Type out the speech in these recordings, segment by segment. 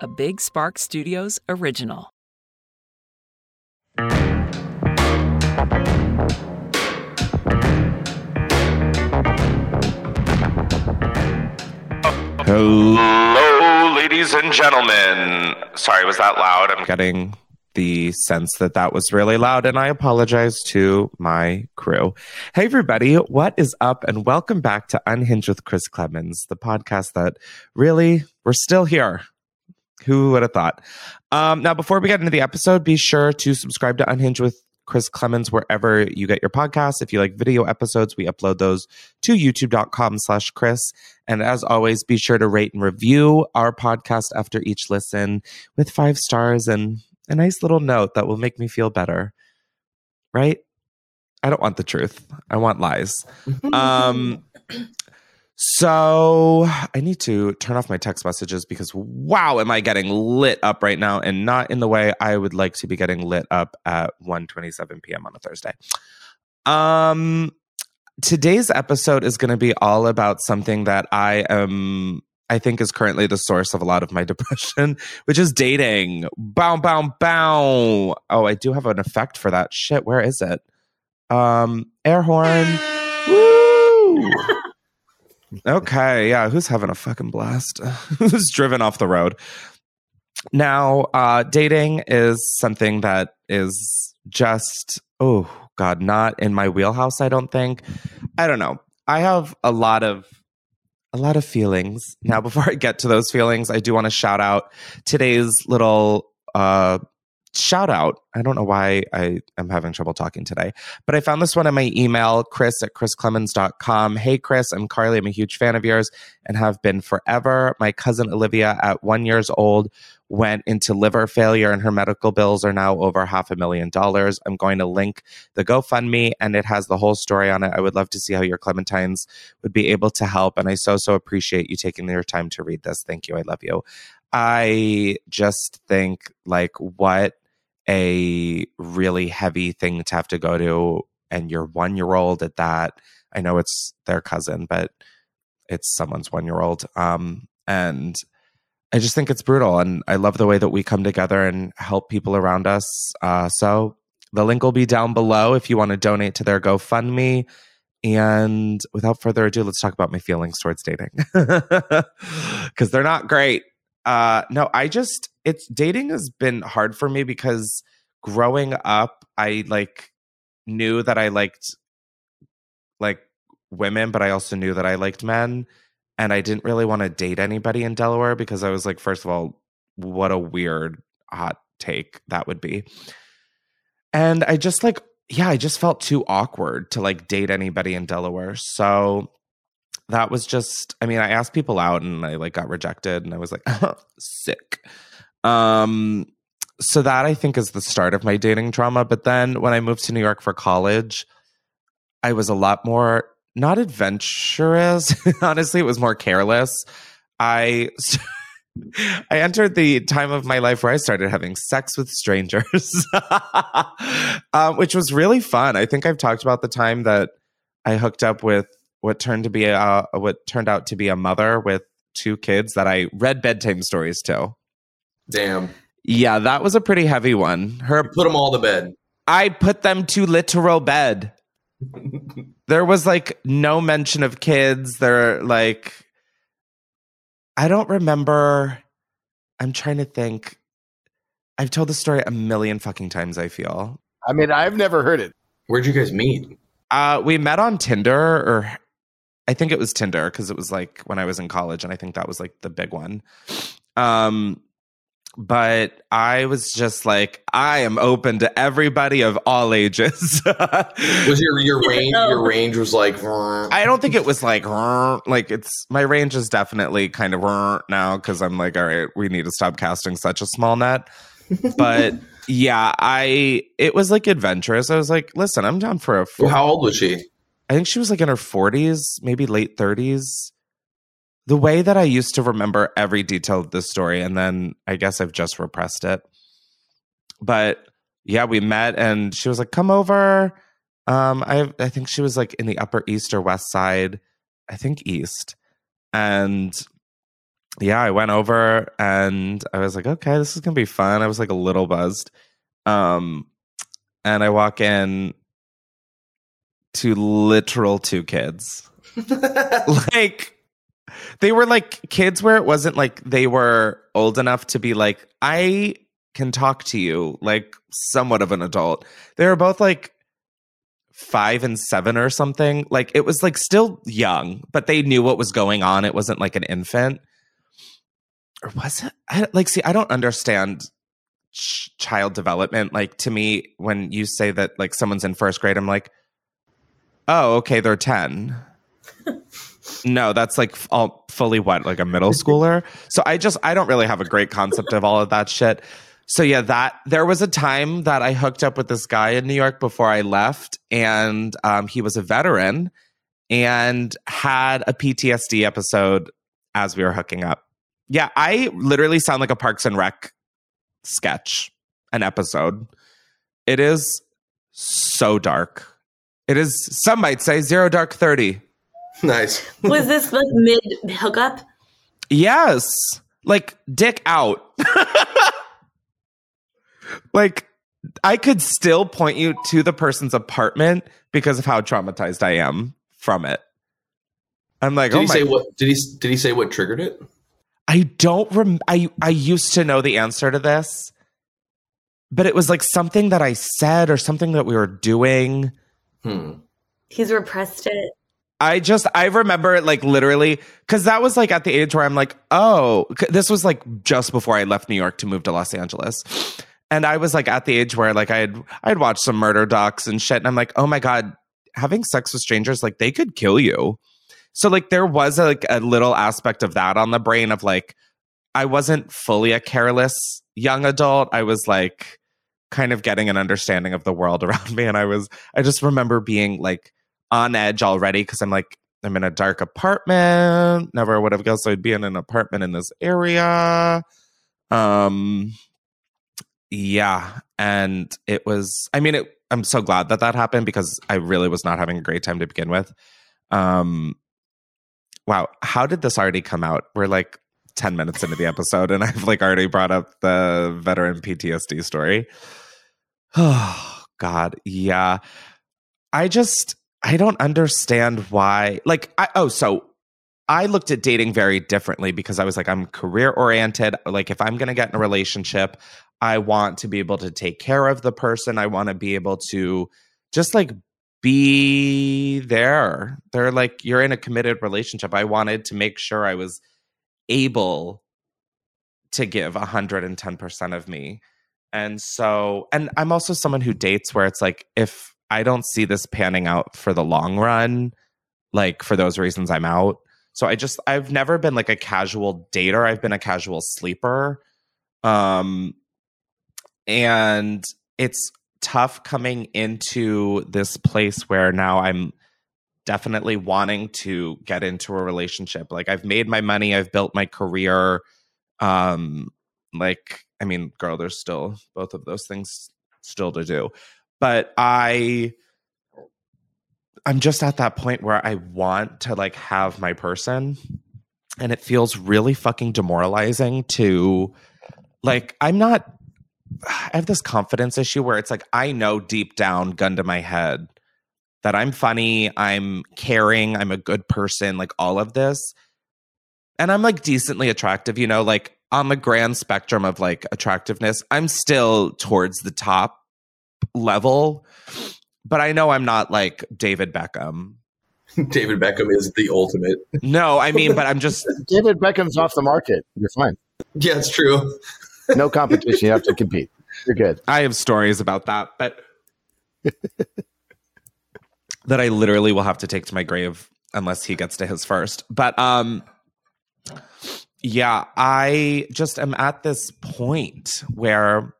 a Big Spark Studios original. Hello, ladies and gentlemen. Sorry, was that loud? I'm getting the sense that that was really loud, and I apologize to my crew. Hey, everybody, what is up? And welcome back to Unhinged with Chris Klemens, the podcast that really, we're still here. Who would have thought? Um, now, before we get into the episode, be sure to subscribe to Unhinged with Chris Klemens wherever you get your podcasts. If you like video episodes, we upload those to youtube.com slash Chris. And as always, be sure to rate and review our podcast after each listen with five stars and a nice little note that will make me feel better. Right? I don't want the truth. I want lies. Um so I need to turn off my text messages because wow, am I getting lit up right now and not in the way I would like to be getting lit up at 1:27 p.m. on a Thursday. Um today's episode is going to be all about something that I am I think is currently the source of a lot of my depression, which is dating. Bow bow bow. Oh, I do have an effect for that. Shit, where is it? Um air horn. Woo! Okay, yeah, who's having a fucking blast? who's driven off the road? Now, uh, dating is something that is just, oh, God, not in my wheelhouse, I don't think. I don't know. I have a lot of a lot of feelings. Now, before I get to those feelings, I do want to shout out today's little uh shout out. I don't know why I am having trouble talking today, but I found this one in my email, chris at chrisklemens.com. Hey, Chris, I'm Carly. I'm a huge fan of yours and have been forever. My cousin Olivia, at one years old, went into liver failure and her medical bills are now over half a million dollars. I'm going to link the GoFundMe and it has the whole story on it. I would love to see how your Clementines would be able to help. And I so, so appreciate you taking your time to read this. Thank you. I love you. I just think like what a really heavy thing to have to go to and your one year old at that i know it's their cousin but it's someone's one year old um, and i just think it's brutal and i love the way that we come together and help people around us uh, so the link will be down below if you want to donate to their gofundme and without further ado let's talk about my feelings towards dating. Because they're not great. Uh, no i just it's dating has been hard for me because growing up i like knew that i liked like women but i also knew that i liked men and i didn't really want to date anybody in delaware because i was like first of all what a weird hot take that would be. And i just like yeah i just felt too awkward to like date anybody in delaware so that was just i mean i asked people out and i like got rejected and i was like sick um, so that I think is the start of my dating trauma. But then when I moved to New York for college, I was a lot more not adventurous. Honestly, it was more careless. I I entered the time of my life where I started having sex with strangers, um, which was really fun. I think I've talked about the time that I hooked up with what turned to be a what turned out to be a mother with two kids that I read bedtime stories to. Damn. Yeah, that was a pretty heavy one. Her You put them all to bed. I put them to literal bed. there was like no mention of kids. They're like I don't remember I'm trying to think. I've told the story a million fucking times, I feel. I mean, I've never heard it. Where'd you guys meet? Uh we met on Tinder or I think it was Tinder because it was like when I was in college and I think that was like the big one. Um but I was just like, I am open to everybody of all ages. was your your range? Your range was like. I don't think it was like like it's my range is definitely kind of now because I'm like, all right, we need to stop casting such a small net. But yeah, I it was like adventurous. I was like, listen, I'm down for a. Well, how old was she? I think she was like in her 40s, maybe late 30s the way that I used to remember every detail of this story, and then I guess I've just repressed it. But yeah, we met, and she was like, "Come over." Um, I I think she was like in the Upper East or West Side, I think East, and yeah, I went over and I was like, okay, this is gonna be fun. I was like a little buzzed. Um, and I walk in to literal two kids. like they were like kids where it wasn't like they were old enough to be like, I can talk to you like somewhat of an adult. They were both like five and seven or something. Like it was like still young, but they knew what was going on. It wasn't like an infant. Or was it? I, like, see, I don't understand ch- child development. Like to me, when you say that like someone's in first grade, I'm like, oh, okay, they're 10. no, that's like all fully what, like a middle schooler. So I just, I don't really have a great concept of all of that shit. So yeah, that there was a time that I hooked up with this guy in New York before I left, and um, he was a veteran and had a PTSD episode as we were hooking up. Yeah, I literally sound like a Parks and Rec sketch, an episode. It is so dark. It is, some might say, zero dark 30. nice. Was this like mid hookup? Yes. Like, dick out. like, I could still point you to the person's apartment because of how traumatized I am from it. I'm like, Did oh he my say what? Did he did he say what triggered it? I don't rem I I used to know the answer to this, but it was like something that I said or something that we were doing. Hmm. He's repressed it. I just I remember it like literally because that was like at the age where I'm like, oh, this was like just before I left New York to move to Los Angeles, and I was like at the age where like I had I'd watched some murder docs and shit, and I'm like, oh my god, having sex with strangers like they could kill you. So like there was like a little aspect of that on the brain of like I wasn't fully a careless young adult. I was like kind of getting an understanding of the world around me, and I was I just remember being like on edge already because I'm like, I'm in a dark apartment. Never would have guessed I'd be in an apartment in this area. Um, yeah, and it was. I mean, it. I'm so glad that that happened because I really was not having a great time to begin with. Um, wow, how did this already come out? We're like 10 minutes into the episode, and I've like already brought up the veteran PTSD story. Oh God, yeah. I just I don't understand why. Like, I oh, so I looked at dating very differently because I was like, I'm career oriented. Like, if I'm gonna get in a relationship, I want to be able to take care of the person. I want to be able to just like be there. They're like, you're in a committed relationship. I wanted to make sure I was able to give 110% of me. And so, and I'm also someone who dates where it's like, if I don't see this panning out for the long run, like for those reasons, I'm out. So I just, I've never been like a casual dater. I've been a casual sleeper. Um, and it's tough coming into this place where now I'm definitely wanting to get into a relationship. Like I've made my money, I've built my career. Um like I mean, girl, there's still both of those things still to do. But I I'm just at that point where I want to like have my person and it feels really fucking demoralizing to like I'm not I have this confidence issue where it's like I know deep down, gun to my head, that I'm funny, I'm caring, I'm a good person, like all of this. And I'm like decently attractive, you know, like on the grand spectrum of like attractiveness, I'm still towards the top level. But I know I'm not like David Beckham. David Beckham is the ultimate. No, I mean, but I'm just David Beckham's off the market. You're fine. Yeah, it's true. No competition. you have to compete. You're good. I have stories about that, but that I literally will have to take to my grave unless he gets to his first. But um yeah, I just am at this point where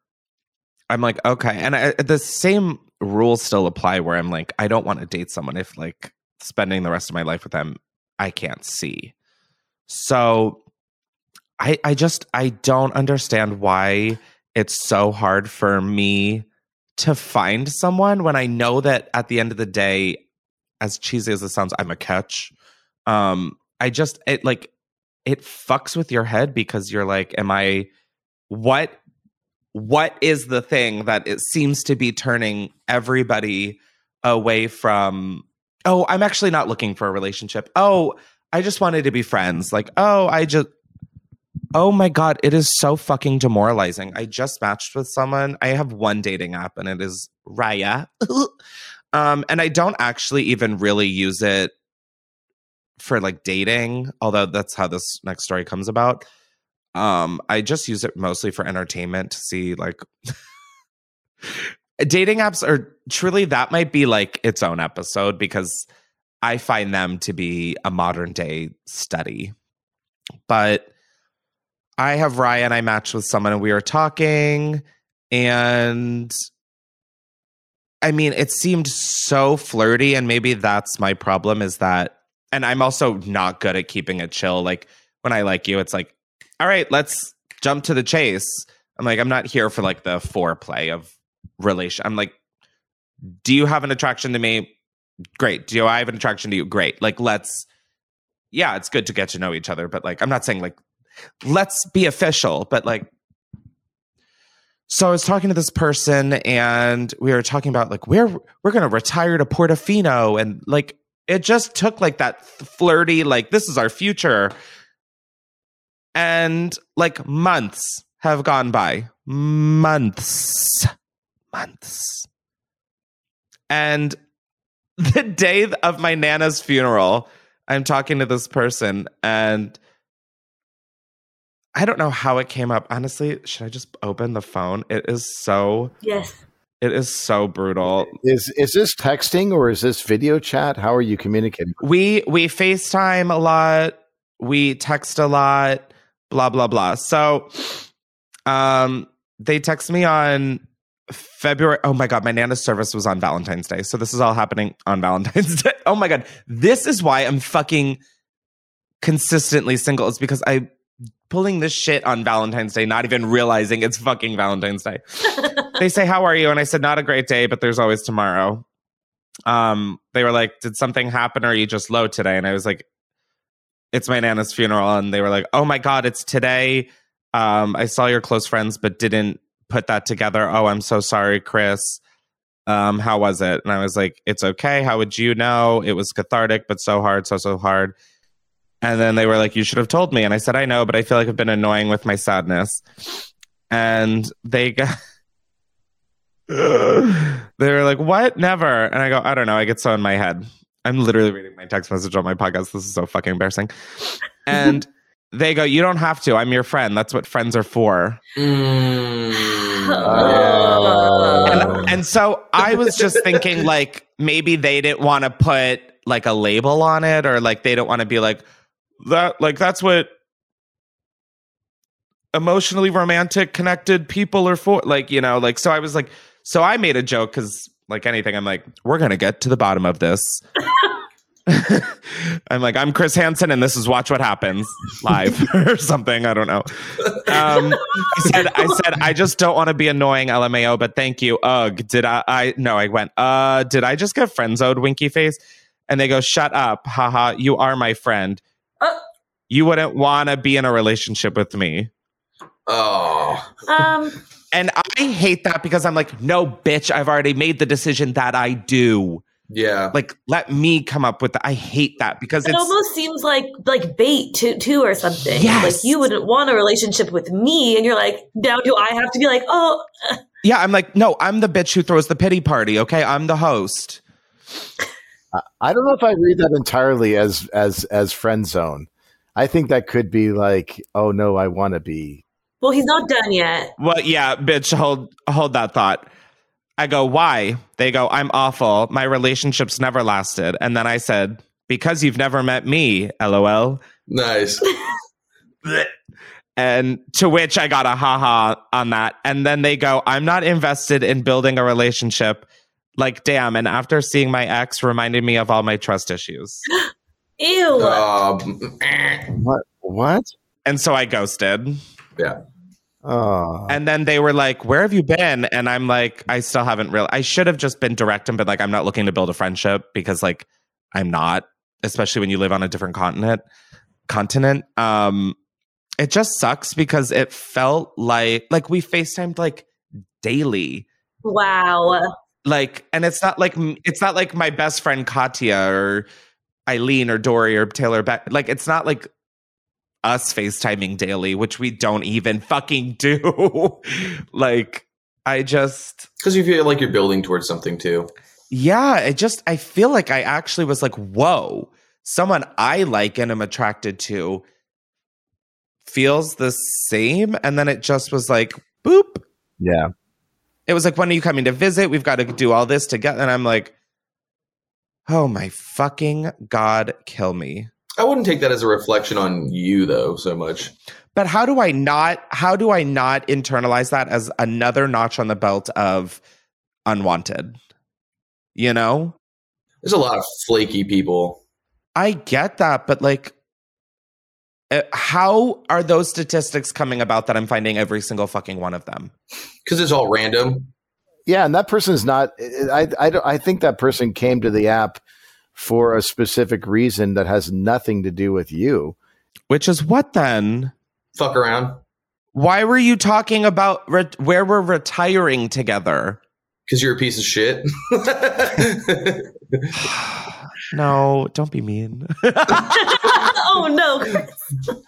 I'm like, okay, and I, the same rules still apply where I'm like, I don't want to date someone if like spending the rest of my life with them, I can't see. So I I just I don't understand why it's so hard for me to find someone when I know that at the end of the day, as cheesy as it sounds, I'm a catch. Um, I just it like it fucks with your head because you're like, am I what what is the thing that it seems to be turning everybody away from oh, I'm actually not looking for a relationship. Oh, I just wanted to be friends. Like, oh, I just Oh my god, it is so fucking demoralizing. I just matched with someone. I have one dating app and it is Raya. um and I don't actually even really use it for like dating, although that's how this next story comes about. Um, I just use it mostly for entertainment to see like dating apps are truly that might be like its own episode because I find them to be a modern day study. But I have Raya, I matched with someone and we were talking, and I mean, it seemed so flirty, and maybe that's my problem is that and I'm also not good at keeping it chill. Like when I like you, it's like, all right, let's jump to the chase. I'm like, I'm not here for like the foreplay of relation. I'm like, do you have an attraction to me? Great. Do I have an attraction to you? Great. Like, let's, yeah, it's good to get to know each other, but like, I'm not saying like, let's be official, but like, so I was talking to this person and we were talking about like, we're, we're going to retire to Portofino and like, it just took like that flirty, like, this is our future. And like months have gone by. Months. Months. And the day of my Nana's funeral, I'm talking to this person and I don't know how it came up. Honestly, should I just open the phone? It is so Yes. it is so brutal. Is is this texting or is this video chat? How are you communicating? We we FaceTime a lot, we text a lot, blah blah blah. So um they text me on February. Oh my god, my Nana's service was on Valentine's Day. So this is all happening on Valentine's Day. Oh my god. This is why I'm fucking consistently single. It's because I pulling this shit on Valentine's Day, not even realizing it's fucking Valentine's Day. they say, How are you? And I said, Not a great day, but there's always tomorrow. Um, they were like, Did something happen or are you just low today? And I was like, It's my Nana's funeral. And they were like, Oh my God, it's today. Um, I saw your close friends, but didn't put that together. Oh, I'm so sorry, Chris. Um, how was it? And I was like, It's okay. How would you know? It was cathartic, but so hard, so, so hard. And then they were like, You should have told me. And I said, I know, but I feel like I've been annoying with my sadness. And they got. they were like, What? Never. And I go, I don't know. I get so in my head. I'm literally reading my text message on my podcast. This is so fucking embarrassing. And they go, You don't have to. I'm your friend. That's what friends are for. Mm. Oh. And, and so I was just thinking, like, maybe they didn't want to put like a label on it, or like they don't want to be like, that, like, that's what emotionally romantic connected people are for. Like, you know, like, so I was like, so I made a joke because, like anything, I'm like, we're going to get to the bottom of this. I'm like, I'm Chris Hansen, and this is Watch What Happens live or something. I don't know. Um, I said, I said, I just don't want to be annoying, LMAO, but thank you. Ugh, did I? I no, I went. Uh, did I just get friend zoned, winky face? And they go, shut up, haha. You are my friend. Uh. You wouldn't want to be in a relationship with me. Oh. Um, And I hate that because I'm like, no, bitch, I've already made the decision that I do. Yeah. Like, let me come up with that. I hate that because it it's almost seems like like bait to too or something. Yes. Like you wouldn't want a relationship with me, and you're like, now do I have to be like, oh, Yeah, I'm like, no, I'm the bitch who throws the pity party. Okay, I'm the host. I- I don't know if I read that entirely as as as friend zone. I think that could be like, oh no, I want to be. Well, he's not done yet. Well, yeah, bitch, hold hold that thought. I go, why? They go, I'm awful. My relationships never lasted. And then I said, because you've never met me, lol. Nice. And to which I got a haha on that. And then they go, I'm not invested in building a relationship. Like, damn. And after seeing my ex reminded me of all my trust issues. Ew. um, What? What? And so I ghosted. yeah. Oh, And then they were like, Where have you been? And I'm like, I still haven't real I should have just been direct and been like, I'm not looking to build a friendship because like I'm not, especially when you live on a different continent. continent. Um, it just sucks because it felt like like we FaceTimed like daily. Wow. Like, and it's not like it's not like my best friend Katya or Eileen or Dory or Taylor Beck. Like, it's not like us FaceTiming daily, which we don't even fucking do. like, I just Because you feel like you're building towards something too. yeah, it just I feel like I actually was like, whoa, someone I like and am attracted to feels the same. And then it just was like, boop. Yeah. It was like, when are you coming to visit? We've got to do all this together. And I'm like, oh my fucking God, kill me. I wouldn't take that as a reflection on you though, so much. But how do I not how do I not internalize that as another notch on the belt of unwanted? You know? There's a lot of flaky people. I get that, but like, uh, how are those statistics coming about that I'm finding every single fucking one of them? Because it's all random. Yeah, and that person's not. I I I think that person came to the app for a specific reason that has nothing to do with you. Which is what then? Fuck around. Why were you talking about re- where we're retiring together? Because you're a piece of shit. no, don't be mean. oh no.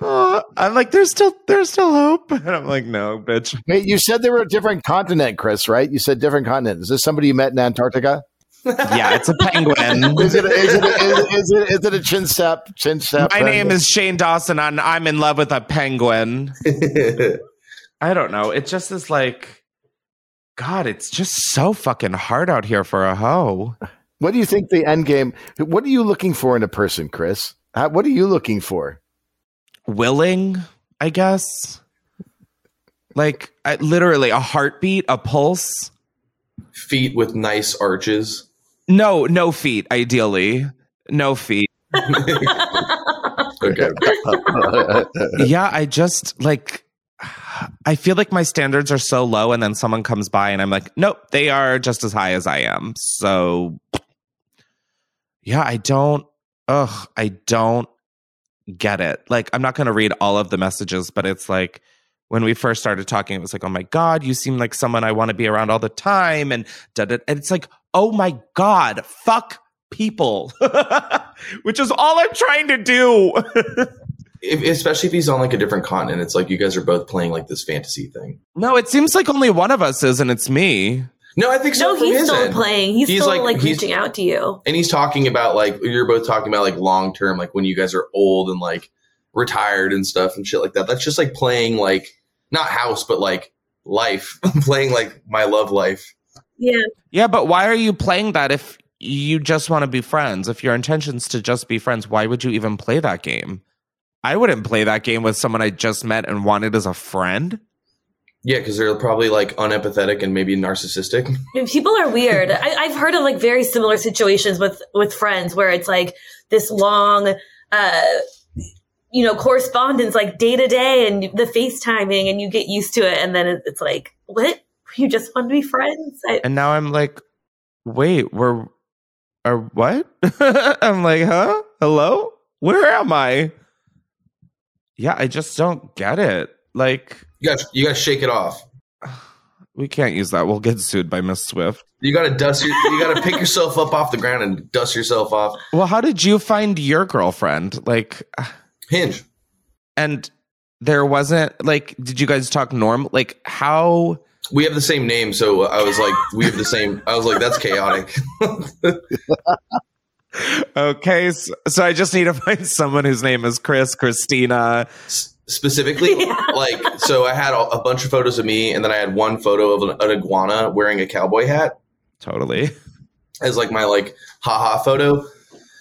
Uh, I'm like, there's still there's still hope, and I'm like, no, bitch. Wait, you said they were a different continent, Chris, right? You said different continent. Is this somebody you met in Antarctica? Yeah, it's a penguin. Is it is it is, is it is it a chin step chin step? My name is Shane Dawson, and I'm in love with a penguin. I don't know. It just is like, God, it's just so fucking hard out here for a hoe. What do you think the end game? What are you looking for in a person, Chris? How, what are you looking for? Willing, I guess. Like I, literally a heartbeat, a pulse. Feet with nice arches. No, no feet. Ideally, no feet. Okay. yeah, I just like. I feel like my standards are so low, and then someone comes by, and I'm like, nope, they are just as high as I am. So, yeah, I don't. Ugh, I don't get it. Like, I'm not going to read all of the messages, but it's like when we first started talking, it was like, oh my god, you seem like someone I want to be around all the time, and da da. And it's like, oh my god, fuck people, which is all I'm trying to do. if, especially if he's on like a different continent, it's like you guys are both playing like this fantasy thing. No, it seems like only one of us is, and it's me. No, I think so. no, he's still end. playing. He's, He's still like- like, he's- reaching out to you. and he's talking about like you're both talking about like long term, like when you guys are old and like retired and stuff and shit like that. That's just like playing like not house, but like life, playing like my love life. Yeah. Yeah, but why are you playing that if you just want to be friends? If your intention's to just be friends, why would you even play that game? I wouldn't play that game with someone I just met and wanted as a friend. Yeah, because they're probably like unempathetic and maybe narcissistic. I mean, people are weird. I, I've heard of like very similar situations with with friends where it's like this long, uh, you know, correspondence like day to day and the FaceTiming, and you get used to it, and then it's like, what? You just want to be friends? I, And now I'm like, wait, we're or what? I'm like, huh? Hello? Where am I? Yeah, I just don't get it. Like, You got you got to shake it off. we can't use that. We'll get sued by Miss Swift. You got to dust your. You got to pick yourself up off the ground and dust yourself off. Well, how did you find your girlfriend? Like, Hinge. and there wasn't like, did you guys talk normal? Like, how? We have the same name, so I was like, we have the same. I was like, that's chaotic. Okay, so, so I just need to find someone whose name is Chris, Christina. S- Specifically, Yeah. like, so I had a, a bunch of photos of me, and then I had one photo of an, an iguana wearing a cowboy hat Totally. as like my like haha photo.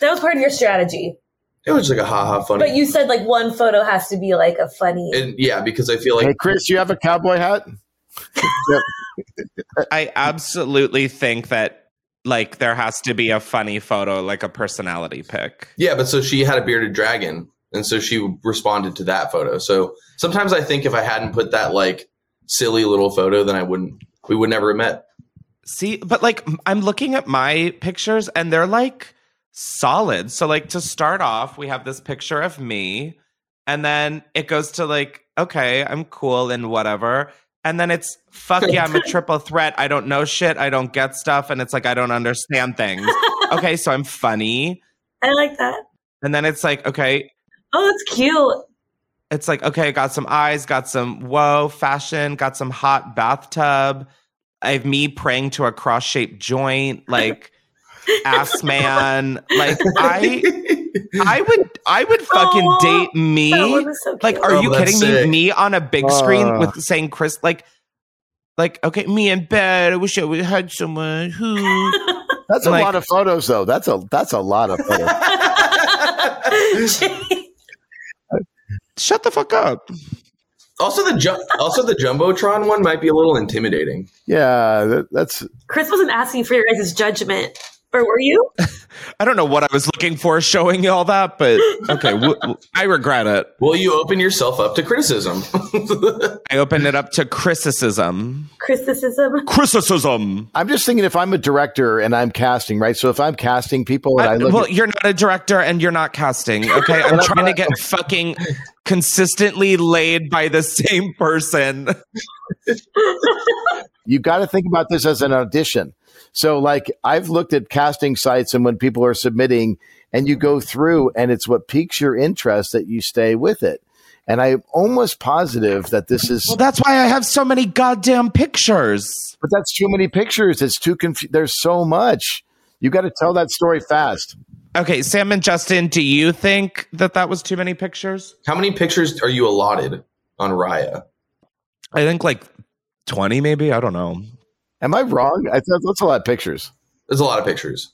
that was part of your strategy. It was like a haha funny. But you said like one photo has to be like a funny. and yeah, because I feel like hey, Chris, you have a cowboy hat? I absolutely think that like there has to be a funny photo, like a personality pic. Yeah, but so she had a bearded dragon, and so she responded to that photo. So sometimes I think if I hadn't put that like silly little photo, then I wouldn't. We would never have met. See, but like I'm looking at my pictures and they're like solid. So like to start off, we have this picture of me and then it goes to like okay, I'm cool and whatever. And then it's fuck yeah, I'm a triple threat. I don't know shit. I don't get stuff and it's like I don't understand things. Okay, so I'm funny. I like that. And then it's like okay, Oh, that's cute. it's like okay got some eyes got some whoa fashion got some hot bathtub i have me praying to a cross-shaped joint like ass man like i i would i would fucking Aw, date me so like are Oh, you kidding me sick. me on a big screen Uh. with saying chris like like okay me in bed i wish i would had someone who That's a Like- lot of photos, though. That's a that's a lot of photos. shut the fuck up also the ju- also the jumbotron one might be a little intimidating. yeah, that, that's Chris wasn't asking for your guys' judgment. Or were you? i don't know what i was looking for showing you all that but okay w- w- i regret it Well, you open yourself up to criticism. I opened it up to criticism. Criticism? Criticism. I'm just thinking if I'm a director and I'm casting, right? So if I'm casting people and I, I- look well, at, you're not a director and you're not casting. Okay, I'm trying to get fucking consistently laid by the same person. you got to think about this as an audition. So like I've looked at casting sites and when people are submitting and you go through and it's what piques your interest that you stay with it. And I'm almost positive that this is Well, that's why I have so many goddamn pictures. but that's too many pictures. It's too confu- there's so much. You got to tell that story fast. Okay, Sam and Justin, do you think that that was too many pictures? How many pictures are you allotted on Raya? I think like 20 maybe, I don't know. Am I wrong? I thought that's a lot of pictures. There's a lot of pictures.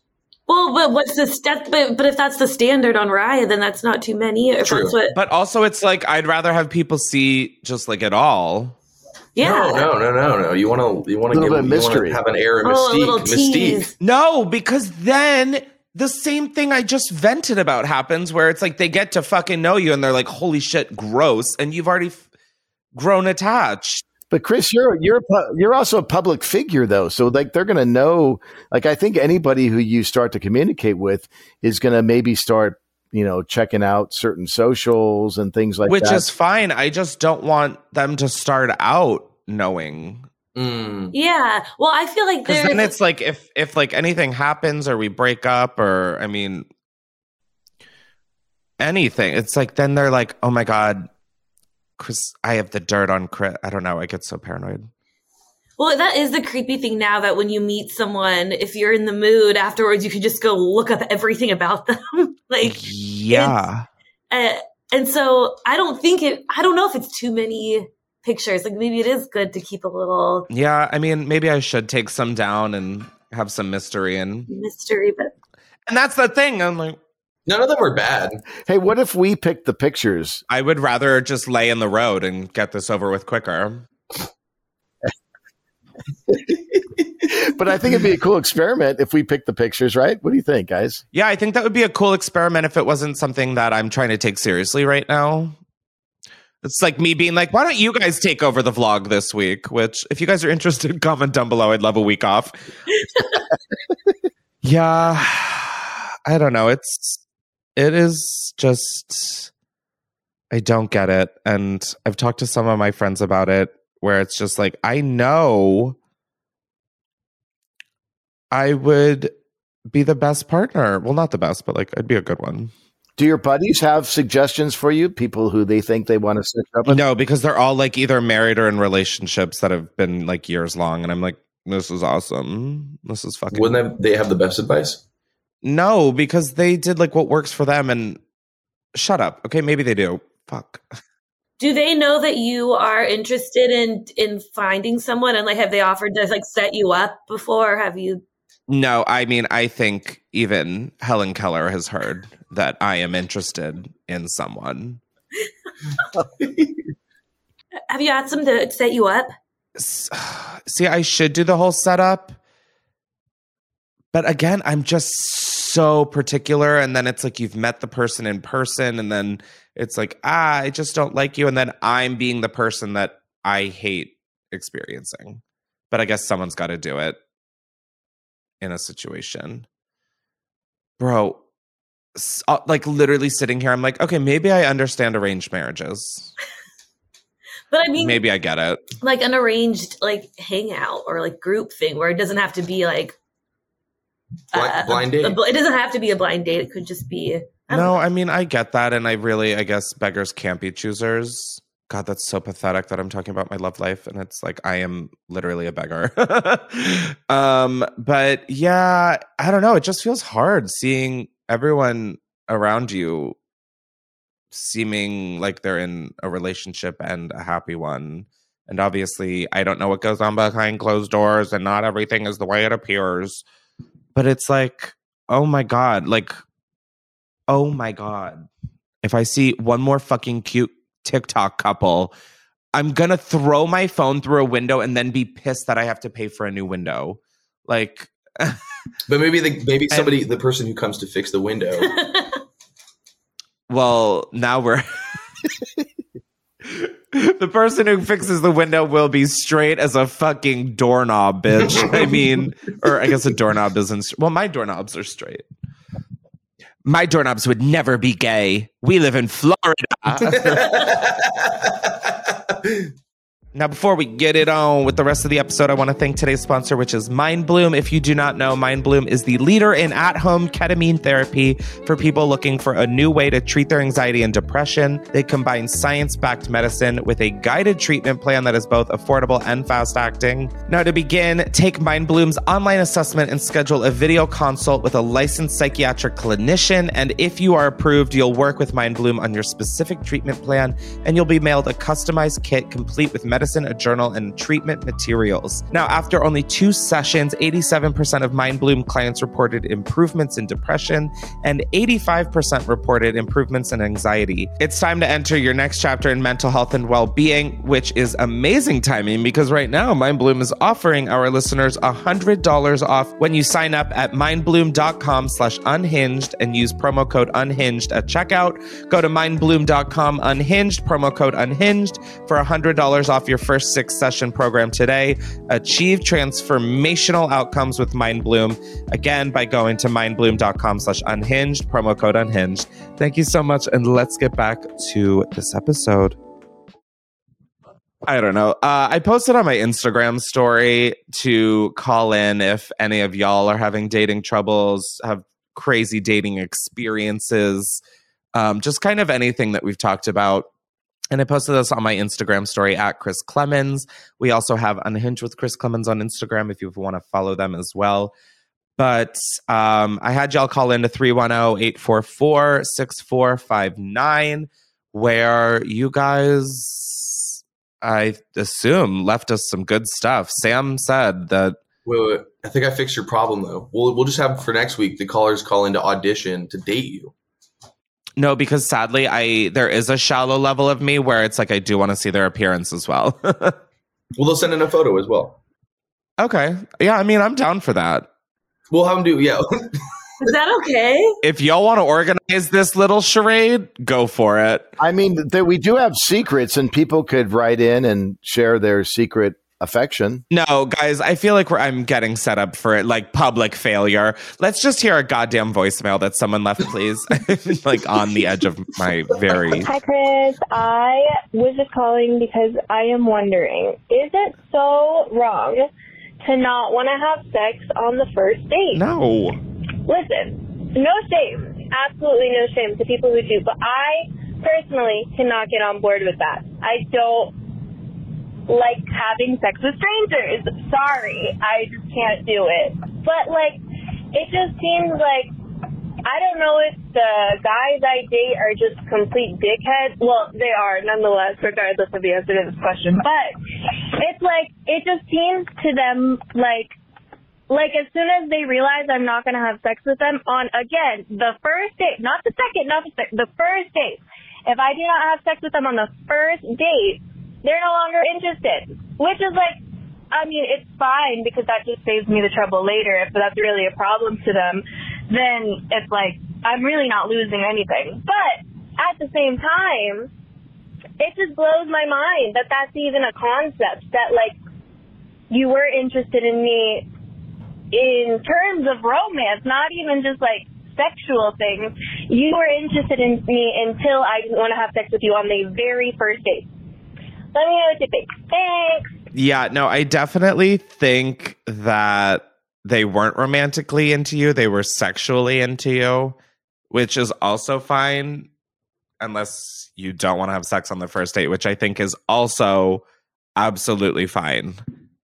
Well, but what's the step? But, but if that's the standard on Raya, then that's not too many. If True. that's what, But also it's like I'd rather have people see just like it all. yeah. No, no, no, no, no. You want to you want to give bit of you wanna mystery. have an air of Oh, a mystique. little Mystique. No, because then the same thing I just vented about happens where it's like they get to fucking know you and they're like, holy shit, gross. And you've already f- grown attached. But Chris, you're you're you're also a public figure though, so like they're going to know. Like I think anybody who you start to communicate with is going to maybe start, you know, checking out certain socials and things like that. which is fine. I just don't want them to start out knowing. Mm. Yeah. Well, I feel like Because then it's like if if like anything happens or we break up or I mean anything, it's like then they're like, oh my god, Chris, I have the dirt on Chris. I don't know. I get so paranoid. Well, that is the creepy thing now that when you meet someone, if you're in the mood afterwards, you can just go look up everything about them. like, yeah. uh, and so I don't think it, I don't know if it's too many pictures. Like, maybe it is good to keep a little Yeah, I mean, maybe I should take some down and have some mystery and mystery, but and that's the thing. I'm like, None of them are bad. hey, what if we pick the pictures? I would rather just lay in the road and get this over with quicker. But I think it'd be a cool experiment if we pick the pictures, right? What do you think, guys? Yeah, I think that would be a cool experiment if it wasn't something that I'm trying to take seriously right now. It's like me being like, why don't you guys take over the vlog this week? Which, if you guys are interested, comment down below. I'd love a week off. yeah, I don't know. It's, it is just, I don't get it. And I've talked to some of my friends about it where it's just like, I know I would be the best partner. Well, not the best, but like I'd be a good one. Do your buddies have suggestions for you? People who they think they want to set up with? No, because they're all like either married or in relationships that have been like years long, and I'm like, this is awesome. This is fucking. Wouldn't they, they have the best advice? No, because they did like what works for them, and shut up. Okay, maybe they do. Fuck. do they know that you are interested in, in finding someone? And like, have they offered to like set you up before? Have you, No, I mean, I think even Helen Keller has heard that I am interested in someone. have you asked them to set you up? See, I should do the whole setup. But again, I'm just so particular. And then it's like you've met the person in person, and then it's like, ah, I just don't like you. And then I'm being the person that I hate experiencing. But I guess someone's got to do it in a situation. Bro, s- uh, like literally sitting here, I'm like, okay, maybe I understand arranged marriages. But I mean, Maybe I get it. like an arranged like hangout or like group thing where it doesn't have to be like Blind, uh, blind a- date. a it doesn't have to be a blind date. It could just be. I No, know. I mean, I get that. And I really, I guess beggars can't be choosers. God, that's so pathetic that I'm talking about my love life. And it's like, I am literally a beggar. um, but yeah, I don't know. It just feels hard seeing everyone around you seeming like they're in a relationship and a happy one. And obviously, I don't know what goes on behind closed doors, and not everything is the way it appears. But it's like, oh my God, like, oh my God. If I see one more fucking cute TikTok couple, I'm gonna throw my phone through a window and then be pissed that I have to pay for a new window. Like, But maybe the maybe somebody the person who comes to fix the window. well, now we're. the person who fixes the window will be straight as a fucking doorknob, bitch. I mean, or I guess a doorknob isn't. Well, my doorknobs are straight. My doorknobs would never be gay. We live in Florida. Now, before we get it on with the rest of the episode, I want to thank today's sponsor, which is MindBloom. If you do not know, MindBloom is the leader in at home ketamine therapy for people looking for a new way to treat their anxiety and depression. They combine science backed medicine with a guided treatment plan that is both affordable and fast acting. Now, to begin, take MindBloom's online assessment and schedule a video consult with a licensed psychiatric clinician. And if you are approved, you'll work with MindBloom on your specific treatment plan and you'll be mailed a customized kit complete with medicine, a journal, and treatment materials. Now, after only two sessions, 87% of MindBloom clients reported improvements in depression and 85% reported improvements in anxiety. It's time to enter your next chapter in mental health and well-being, which is amazing timing because right now MindBloom is offering our listeners $100 off when you sign up at mindbloom.com slash unhinged and use promo code unhinged at checkout. Go to mindbloom.com unhinged, promo code unhinged for $100 off your first six session program today. Achieve transformational outcomes with MindBloom. Again, by going to mindbloom.com slash unhinged, promo code unhinged. Thank you so much. And let's get back to this episode. I don't know. Uh, I posted on my Instagram story to call in if any of y'all are having dating troubles, have crazy dating experiences, um, just kind of anything that we've talked about. And I posted this on my Instagram story at Chris Klemens. We also have Unhinged with Chris Klemens on Instagram if you want to follow them as well. But um, I had y'all call in to 310 844 6459, where you guys, I assume, left us some good stuff. Sam said that Wait, wait, I think I fixed your problem though. We'll we'll just have for next week the callers call in to audition to date you. No, because sadly, I there is a shallow level of me where it's like I do want to see their appearance as well. Well, they'll send in a photo as well. okay, yeah, I mean, I'm down for that. We'll have them do yeah. Is that okay? If y'all want to organize this little charade, go for it. I mean, there, we do have secrets, and people could write in and share their secret affection. No, guys, I feel like we're, I'm getting set up for it, like public failure. Let's just hear a goddamn voicemail that someone left, please. like on the edge of my very. Hi, Chris. I was just calling because I am wondering is it so wrong to not want to have sex on the first date? No. Listen, no shame. Absolutely no shame to people who do, but I personally cannot get on board with that. I don't like having sex with strangers. Sorry, I just can't do it. But like, it just seems like I don't know if the guys I date are just complete dickheads. Well, they are nonetheless, regardless of the answer to this question. But it's like it just seems to them like like as soon as they realize I'm not going to have sex with them on again the first date, not the second, not the sec- the first date. If I do not have sex with them on the first date, they're no longer interested. Which is like, I mean, it's fine because that just saves me the trouble later. If that's really a problem to them, then it's like I'm really not losing anything. But at the same time, it just blows my mind that that's even a concept. That like you were interested in me in terms of romance, not even just like sexual things. you were interested in me until I didn't want to have sex with you on the very first date. Let me know what you think. Thanks. Yeah, no, I definitely think that they weren't romantically into you, they were sexually into you, which is also fine unless you don't want to have sex on the first date, which I think is also absolutely fine.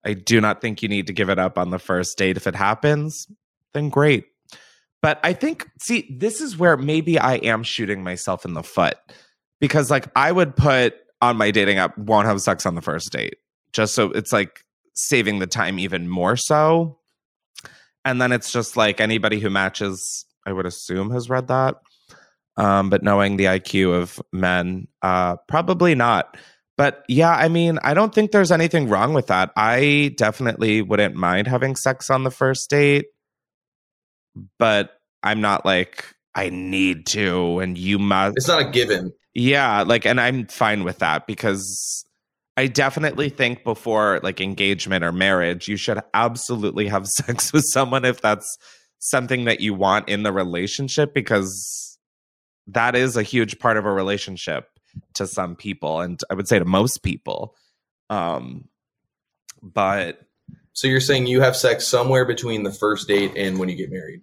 I do not think you need to give it up on the first date. If it happens, then great. But I think, see, this is where maybe I am shooting myself in the foot because, like, I would put on my dating app, won't have sex on the first date, just so it's like saving the time even more so. And then it's just like anybody who matches, I would assume, has read that. Um, but knowing the IQ of men, uh, probably not. But yeah, I mean, I don't think there's anything wrong with that. I definitely wouldn't mind having sex on the first date, but I'm not like, I need to, and you must. It's not a given. Yeah, like, and I'm fine with that because I definitely think before like engagement or marriage, you should absolutely have sex with someone if that's something that you want in the relationship because that is a huge part of a relationship to some people and I would say to most people. Um but So you're saying you have sex somewhere between the first date and when you get married?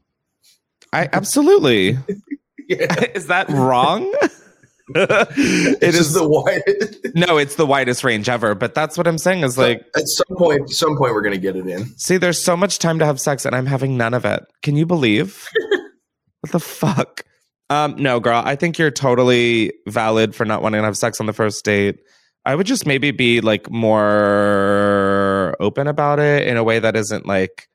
I absolutely Yeah. is that wrong? It It's the widest. no, it's the widest range ever. But that's what I'm saying is like, at some point, some point we're gonna get it in. see, there's so much time to have sex, and I'm having none of it. Can you believe? what the fuck? Um, no, girl, I think you're totally valid for not wanting to have sex on the first date. I would just maybe be like more open about it in a way that isn't like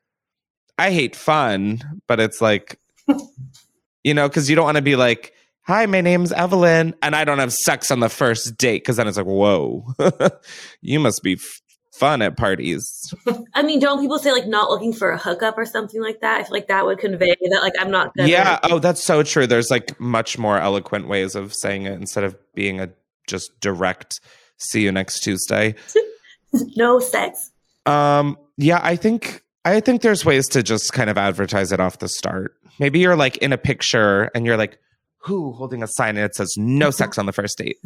I hate fun, but it's like you know, because you don't want to be like, "Hi, my name's Evelyn," and I don't have sex on the first date because then it's like, "Whoa, you must be f- fun at parties." I mean, don't people say like not looking for a hookup or something like that? I feel like that would convey that like I'm not gonna Yeah. Oh, that's so true. There's like much more eloquent ways of saying it instead of being a just direct "See you next Tuesday." no sex. Um, yeah, I think I think there's ways to just kind of advertise it off the start. Maybe you're like in a picture and you're like, who holding a sign and it says no sex on the first date.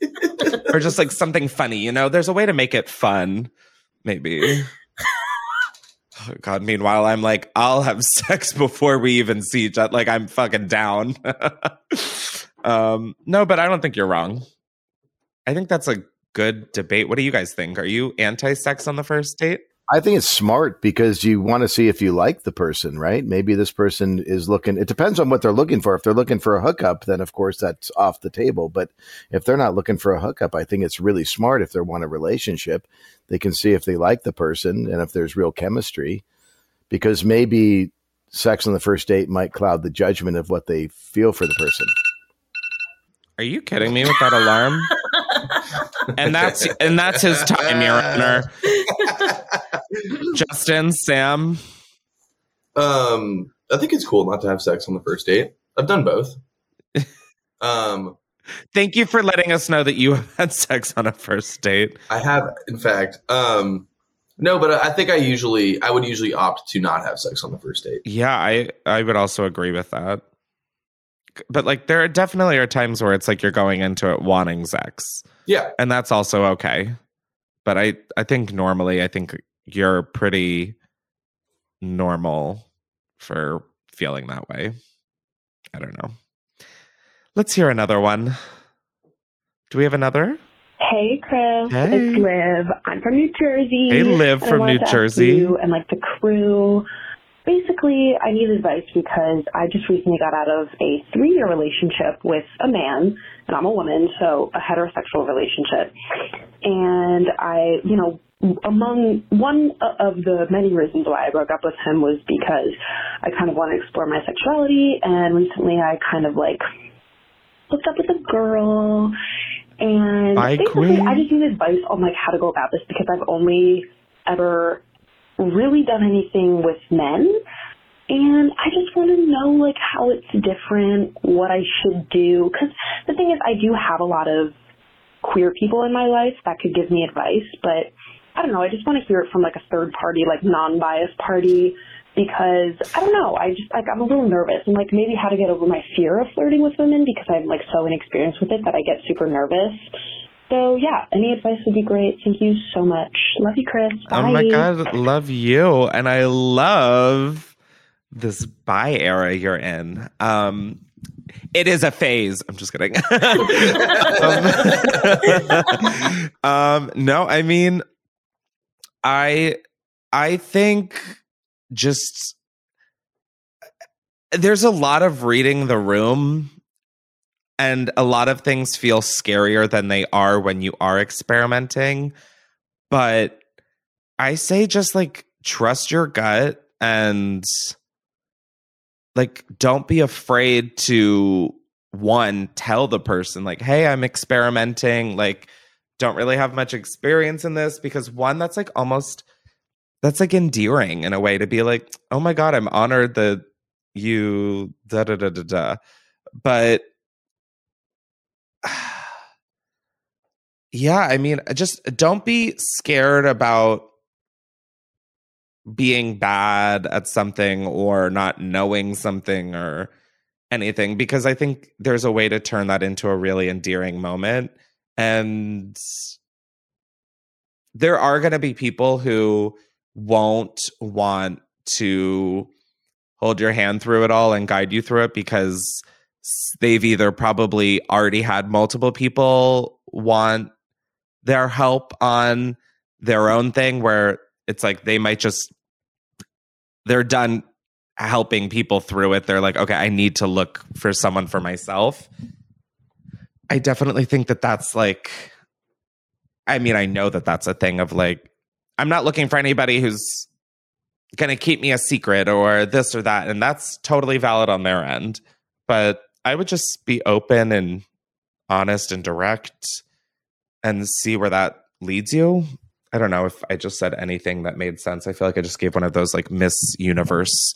or just like something funny, you know? There's a way to make it fun, maybe. Oh, God, meanwhile, I'm like, I'll have sex before we even see each other. Like, I'm fucking down. um, no, but I don't think you're wrong. I think that's a good debate. What do you guys think? Are you anti sex on the first date? I think it's smart because you want to see if you like the person, right? Maybe this person is looking, it depends on what they're looking for. If they're looking for a hookup, then of course that's off the table. But if they're not looking for a hookup, I think it's really smart if they want a relationship. They can see if they like the person and if there's real chemistry because maybe sex on the first date might cloud the judgment of what they feel for the person. Are you kidding me with that alarm? and that's and that's his time, Your Honor. Justin, Sam, Um, I think it's cool not to have sex on the first date. I've done both. Um, thank you for letting us know that you have had sex on a first date. I have, in fact. Um, no, but I think I usually, I would usually opt to not have sex on the first date. Yeah, I I would also agree with that. But like there are definitely are times where it's like you're going into it wanting sex. Yeah, And that's also okay. But I I think normally I think you're pretty normal for feeling that way. I don't know. Let's hear another one. Do we have another? Hey, Chris. Hey. It's Liv. I'm from New Jersey. Hey, Liv and I from New to ask Jersey. You and like the crew. Basically, I need advice because I just recently got out of a three year relationship with a man, and I'm a woman, so a heterosexual relationship. And I, you know, among one of the many reasons why I broke up with him was because I kind of want to explore my sexuality, and recently I kind of like hooked up with a girl and Bye, basically queen. I just need advice on like how to go about this because I've only ever really done anything with men and I just want to know like how it's different, what I should do cuz the thing is I do have a lot of queer people in my life that could give me advice, but I don't know, I just want to hear it from like a third party, like non-biased party because I don't know. I just like I'm a little nervous and like maybe how to get over my fear of flirting with women because I'm like so inexperienced with it that I get super nervous. So yeah, any advice would be great. Thank you so much. Love you, Chris. Bye. Oh my god, love you, and I love this bi era you're in. Um, it is a phase. I'm just kidding. um, um, no, I mean, I I think just there's a lot of reading the room and a lot of things feel scarier than they are when you are experimenting. But i say just like trust your gut and like don't be afraid to one tell the person like hey i'm experimenting. Like don't really have much experience in this. Because one that's like almost that's like endearing in a way to be like oh my god i'm honored that you da da da da da. But yeah i mean uh, just uh, don't be scared about being bad at something or not knowing something or anything because i think there's a way to turn that into a really endearing moment and there are going to be people who won't want to hold your hand through it all and guide you through it because they've either probably already had multiple people want their help on their own thing where it's like they might just they're done helping people through it. They're like okay i need to look for someone for myself. I definitely think that that's like i mean i know that that's a thing of like i'm not looking for anybody who's going to keep me a secret or this or that and that's totally valid on their end but i would just be open and honest and direct and see where that leads you. I don't know if i just said anything that made sense. I feel like i just gave one of those like miss universe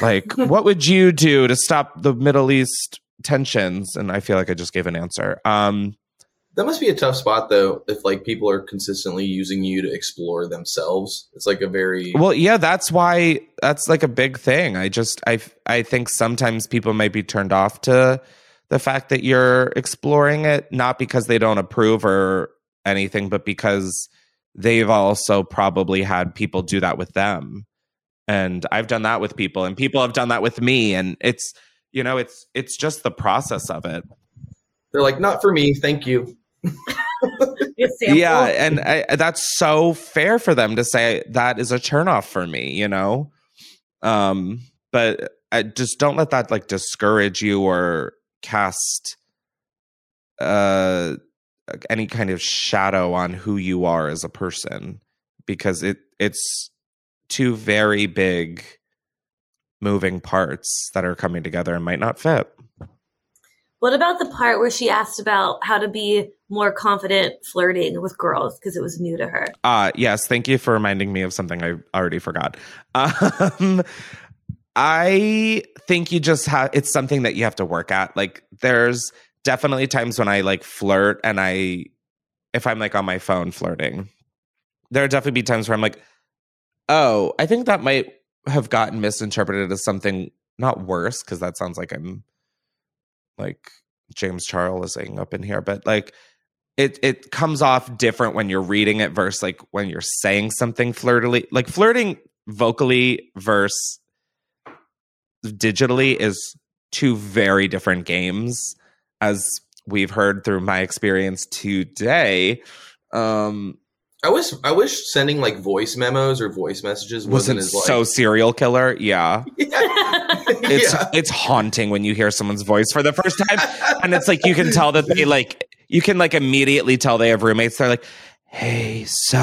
like what would you do to stop the middle east tensions? And i feel like i just gave an answer. Um That must be a tough spot though, if like people are consistently using you to explore themselves. It's like a very Well, yeah, that's why that's like a big thing. I just I I think sometimes people might be turned off to the fact that you're exploring it not because they don't approve or anything, but because they've also probably had people do that with them. And I've done that with people and people have done that with me and it's you know, it's it's just the process of it. they're like, not for me, thank you. Yeah, and I, that's so fair for them to say that is a turnoff for me, you know. Um, but I just don't let that like discourage you or cast uh any kind of shadow on who you are as a person because it it's two very big moving parts that are coming together and might not fit. What about the part where she asked about how to be more confident flirting with girls because it was new to her? Uh yes, thank you for reminding me of something I already forgot. Um I think you just have it's something that you have to work at. Like there's definitely times when I like flirt and I if I'm like on my phone flirting. There'll definitely be times where I'm like, "Oh, I think that might have gotten misinterpreted as something not worse because that sounds like I'm like James Charlesing up in here, but like it it comes off different when you're reading it versus like when you're saying something flirtily. Like flirting vocally versus digitally is two very different games, as we've heard through my experience today. Um I wish I wish sending like voice memos or voice messages wasn't, wasn't as like so serial killer. Yeah. It's yeah. it's haunting when you hear someone's voice for the first time. and it's like you can tell that they like you can like immediately tell they have roommates. They're like, hey, so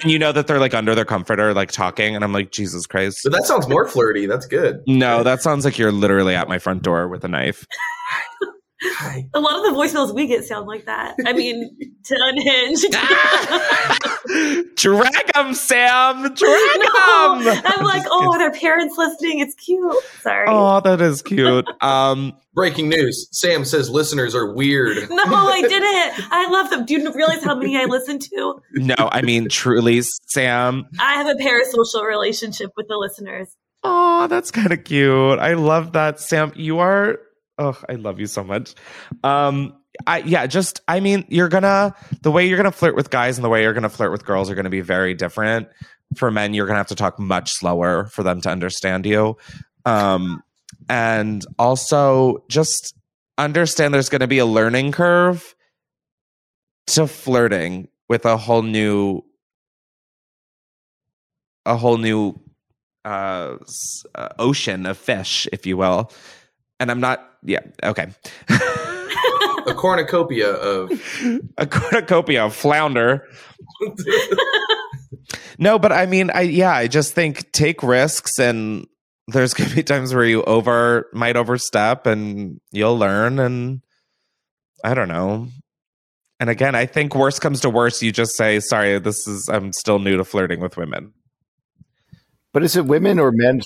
and you know that they're like under their comforter, like talking, and I'm like, Jesus Christ. But that sounds more flirty. That's good. No, that sounds like you're literally at my front door with a knife. Hi. A lot of the voicemails we get sound like that. I mean, to unhinged. Drag them, Sam. Drag no, them. I'm like, oh, are their parents listening? It's cute. Sorry. Oh, that is cute. Um, Breaking news. Sam says listeners are weird. No, I didn't. I love them. Do you realize how many I listen to? no, I mean truly, Sam. I have a parasocial relationship with the listeners. Oh, that's kind of cute. I love that, Sam. You are. Oh, I love you so much. Um, I yeah, just I mean, you're gonna the way you're gonna flirt with guys and the way you're gonna flirt with girls are gonna be very different. For men, you're gonna have to talk much slower for them to understand you. Um, and also just understand there's gonna be a learning curve to flirting with a whole new a whole new uh, uh ocean of fish if you will and i'm not yeah okay. A cornucopia of a cornucopia of flounder. No but i mean i yeah i just think take risks and there's gonna be times where you over might overstep and you'll learn and i don't know. And again i think worst comes to worst you just say sorry this is i'm still new to flirting with women But is it women or men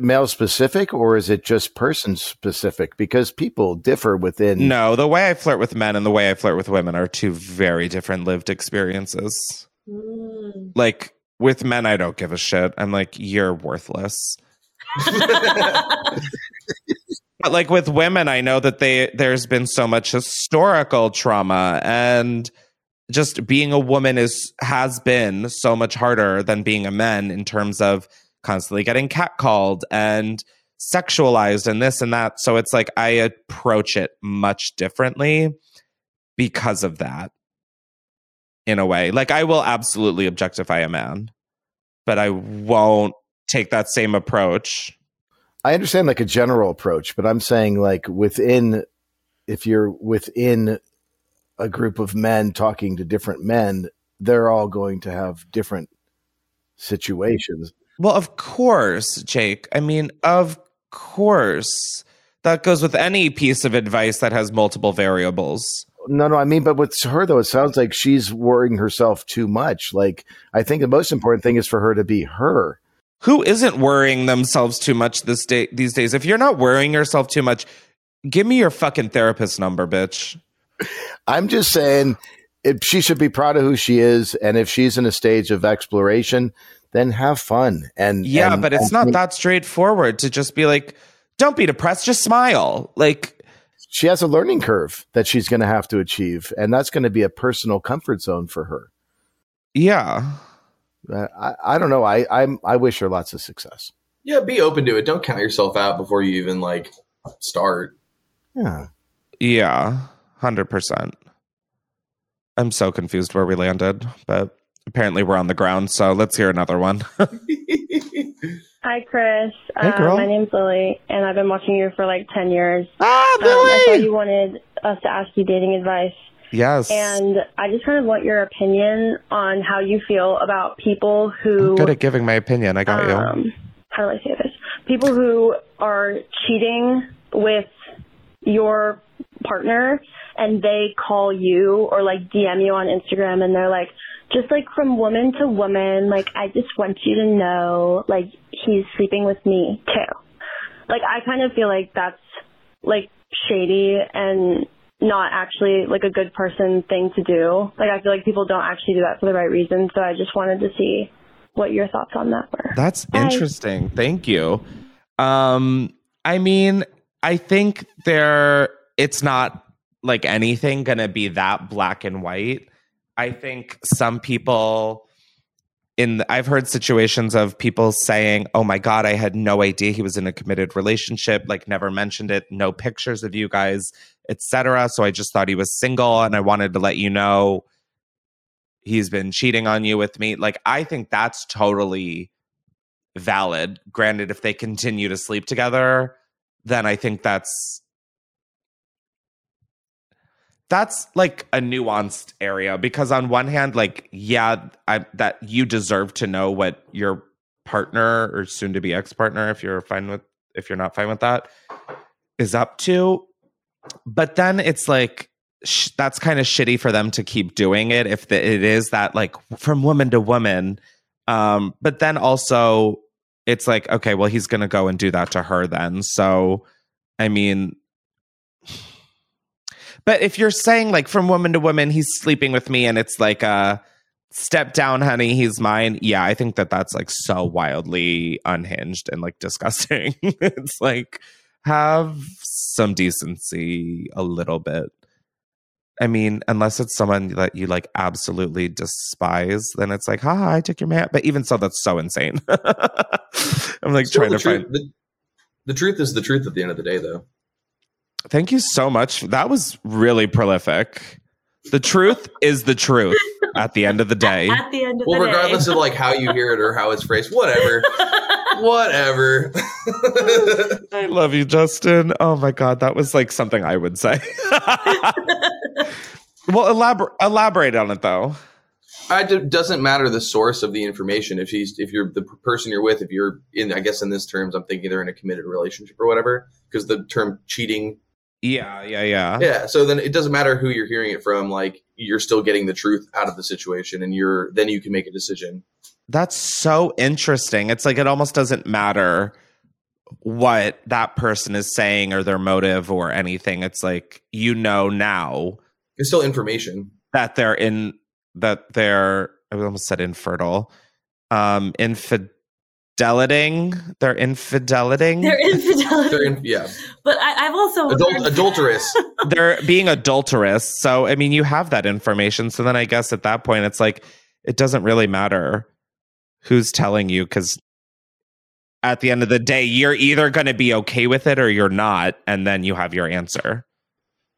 male specific, or is it just person specific? Because people differ within. no the way i flirt with men and the way i flirt with women are two very different lived experiences Mm. like with men i don't give a shit i'm like you're worthless but like with women i know that they there's been so much historical trauma and just being a woman is has been so much harder than being a man in terms of constantly getting catcalled and sexualized and this and that. So it's like i approach it much differently because of that in a way. Like i will absolutely objectify a man but i won't take that same approach. I understand like a general approach, but I'm saying like within, if you're within a group of men talking to different men, they're all going to have different situations. Well, of course, Jake. I mean, of course. That goes with any piece of advice that has multiple variables. No, no, I mean, but with her though, it sounds like she's worrying herself too much. Like, I think the most important thing is for her to be her. Who isn't worrying themselves too much this day these days? If you're not worrying yourself too much, give me your fucking therapist number, bitch. I'm just saying, if she should be proud of who she is, and if she's in a stage of exploration, then have fun. And Yeah, and- but it's not think- that straightforward to just be like, don't be depressed, just smile. Like, She has a learning curve that she's going to have to achieve, and that's going to be a personal comfort zone for her. yeah. Uh, I, I don't know. I I'm, I wish her lots of success. yeah, be open to it. Don't count yourself out before you even like start. Yeah. Yeah, hundred percent. I'm so confused where we landed, but apparently we're on the ground. So let's hear another one. Hi, Chris. Hey, Uh, girl. my name's Lily, and I've been watching you for like 10 years. ah, Um, I saw you wanted us to ask you dating advice, Yes. and I just kind of want your opinion on how you feel about people who. I'm good at giving my opinion. I got you. um, how do I say this? People who are cheating with your partner and they call you or like DM you on Instagram and they're like, just like from woman to woman, like I just want you to know, like he's sleeping with me too. Like I kind of feel like that's like shady and not actually like a good person thing to do. Like I feel like people don't actually do that for the right reason. So I just wanted to see what your thoughts on that were. That's Bye. interesting. Thank you. Um, I mean, I think there it's not like anything gonna be that black and white. I think some people in the, I've heard situations of people saying, "Oh my god, I had no idea he was in a committed relationship, like never mentioned it, no pictures of you guys, etc. So I just thought he was single and I wanted to let you know he's been cheating on you with me." Like I think that's totally valid. Granted, if they continue to sleep together, then I think that's that's like a nuanced area because on one hand, like yeah, I, that you deserve to know what your partner or soon to be ex partner, if you're fine with if you're not fine with that, is up to. But then it's like sh- that's kind of shitty for them to keep doing it if the, it is that like from woman to woman. Um, but then also it's like okay, well he's gonna go and do that to her then. So I mean, but if you're saying like from woman to woman, he's sleeping with me, and it's like uh step down, honey, he's mine. Yeah, I think that that's like so wildly unhinged and like disgusting. it's like have some decency a little bit. I mean, unless it's someone that you like absolutely despise, then it's like, haha, I took your man. But even so, that's so insane. I'm like Still, trying to truth, find. the, the truth is the truth at the end of the day, though. Thank you so much. That was really prolific. The truth is the truth at the end of the day. At the end of Well, the regardless day. of like how you hear it or how it's phrased, whatever, whatever. I love you, Justin. Oh my God, that was like something I would say. well, elaborate elaborate on it though. It doesn't matter the source of the information. If he's if you're the person you're with, if you're in, I guess in this terms, I'm thinking they're in a committed relationship or whatever, because the term cheating. Yeah, yeah, yeah. Yeah. So then it doesn't matter who you're hearing it from. Like you're still getting the truth out of the situation, and you're then you can make a decision. That's so interesting. It's like it almost doesn't matter what that person is saying or their motive or anything. It's like you know now It's still information. that they're in that they're I almost said infertile. Um infideliting. They're infideliting. They're infidelity. They're in, yeah, but I, I've also Adult, adulterous. they're being adulterous. So I mean, you have that information. So then I guess at that point, it's like it doesn't really matter who's telling you because at the end of the day, you're either going to be okay with it or you're not, and then you have your answer.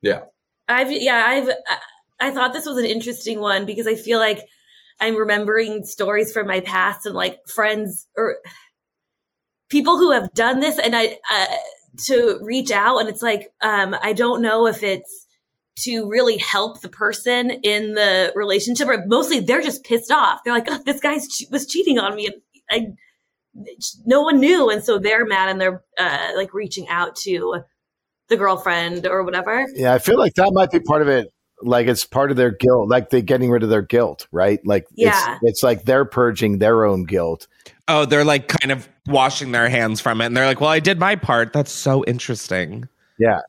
Yeah. I've yeah, I've I, I thought this was an interesting one because I feel like I'm remembering stories from my past and like friends or people who have done this and I uh, to reach out and it's like um I don't know if it's to really help the person in the relationship or mostly they're just pissed off. They're like, oh, this guy was cheating on me and I no one knew and so they're mad and they're uh like reaching out to the girlfriend or whatever. Yeah, I feel like that might be part of it. Like it's part of their guilt, like they're getting rid of their guilt, right? Like Yeah. it's it's like they're purging their own guilt. Oh, they're like kind of washing their hands from it, and they're like, "Well, I did my part." That's so interesting. Yeah.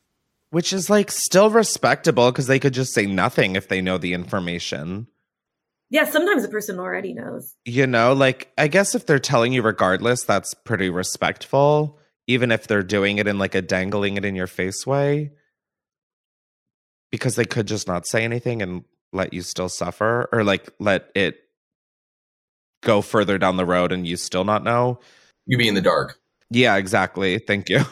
Which is like still respectable because they could just say nothing if they know the information. Yeah, sometimes a person already knows. you know like i guess if they're telling you regardless that's pretty respectful even if they're doing it in like a dangling it in your face way because they could just not say anything and let you still suffer or like let it go further down the road and you still not know You be in the dark. yeah exactly thank you